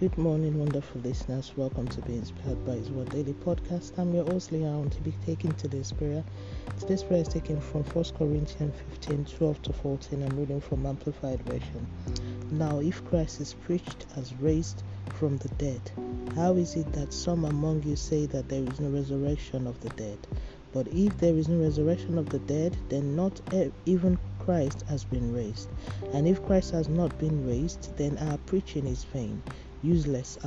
Good morning, wonderful listeners. Welcome to Be Inspired by His Word Daily Podcast. I'm your host, Leon, to be taken today's prayer. Today's prayer is taken from 1 Corinthians 15 12 to 14. I'm reading from Amplified Version. Now, if Christ is preached as raised from the dead, how is it that some among you say that there is no resurrection of the dead? But if there is no resurrection of the dead, then not even Christ has been raised. And if Christ has not been raised, then our preaching is vain useless,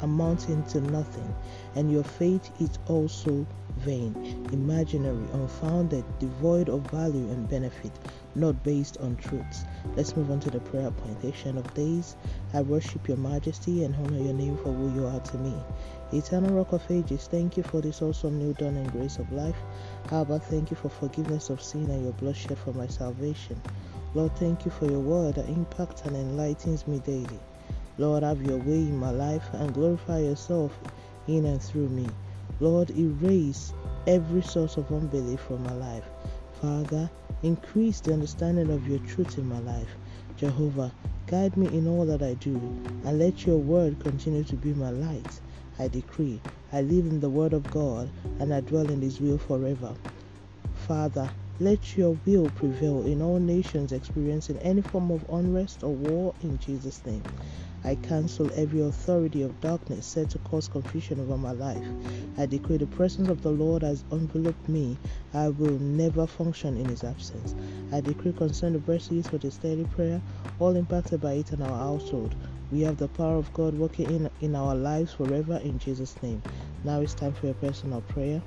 amounting to nothing, and your faith is also vain, imaginary, unfounded, devoid of value and benefit, not based on truths. Let's move on to the prayer point. of days, I worship your majesty and honor your name for who you are to me. Eternal Rock of Ages, thank you for this awesome new dawn and grace of life. About thank you for forgiveness of sin and your blood shed for my salvation. Lord, thank you for your word that impacts and enlightens me daily. Lord, have your way in my life and glorify yourself in and through me. Lord, erase every source of unbelief from my life. Father, increase the understanding of your truth in my life. Jehovah, guide me in all that I do, and let your word continue to be my light. I decree, I live in the word of God, and I dwell in his will forever. Father, let your will prevail in all nations experiencing any form of unrest or war in Jesus' name. I cancel every authority of darkness set to cause confusion over my life. I decree the presence of the Lord has enveloped me. I will never function in his absence. I decree concerning the verse used for this daily prayer, all impacted by it in our household. We have the power of God working in, in our lives forever in Jesus' name. Now it's time for a personal prayer.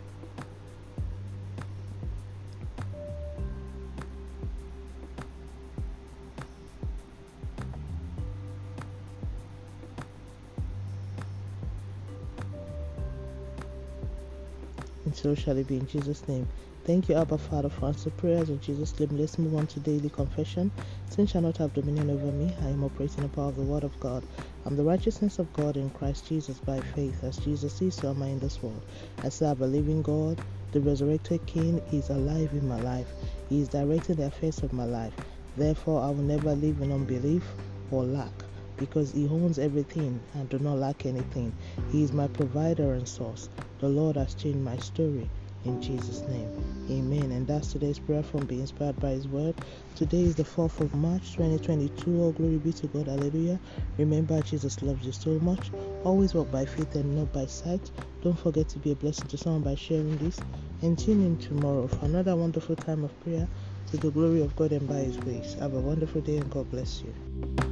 And so shall it be in Jesus' name. Thank you, Abba Father, for answering prayers in Jesus' name. Let's move on to daily confession. Sin shall not have dominion over me. I am operating the power of the Word of God. I'm the righteousness of God in Christ Jesus by faith. As Jesus is, so am I in this world. I I believe in God. The resurrected King is alive in my life. He is directing the affairs of my life. Therefore, I will never live in unbelief or lack because He owns everything and do not lack anything. He is my provider and source. The Lord has changed my story. In Jesus' name, Amen. And that's today's prayer from Be Inspired by His Word. Today is the 4th of March 2022. All glory be to God. Hallelujah. Remember, Jesus loves you so much. Always walk by faith and not by sight. Don't forget to be a blessing to someone by sharing this. And tune in tomorrow for another wonderful time of prayer to the glory of God and by His grace. Have a wonderful day and God bless you.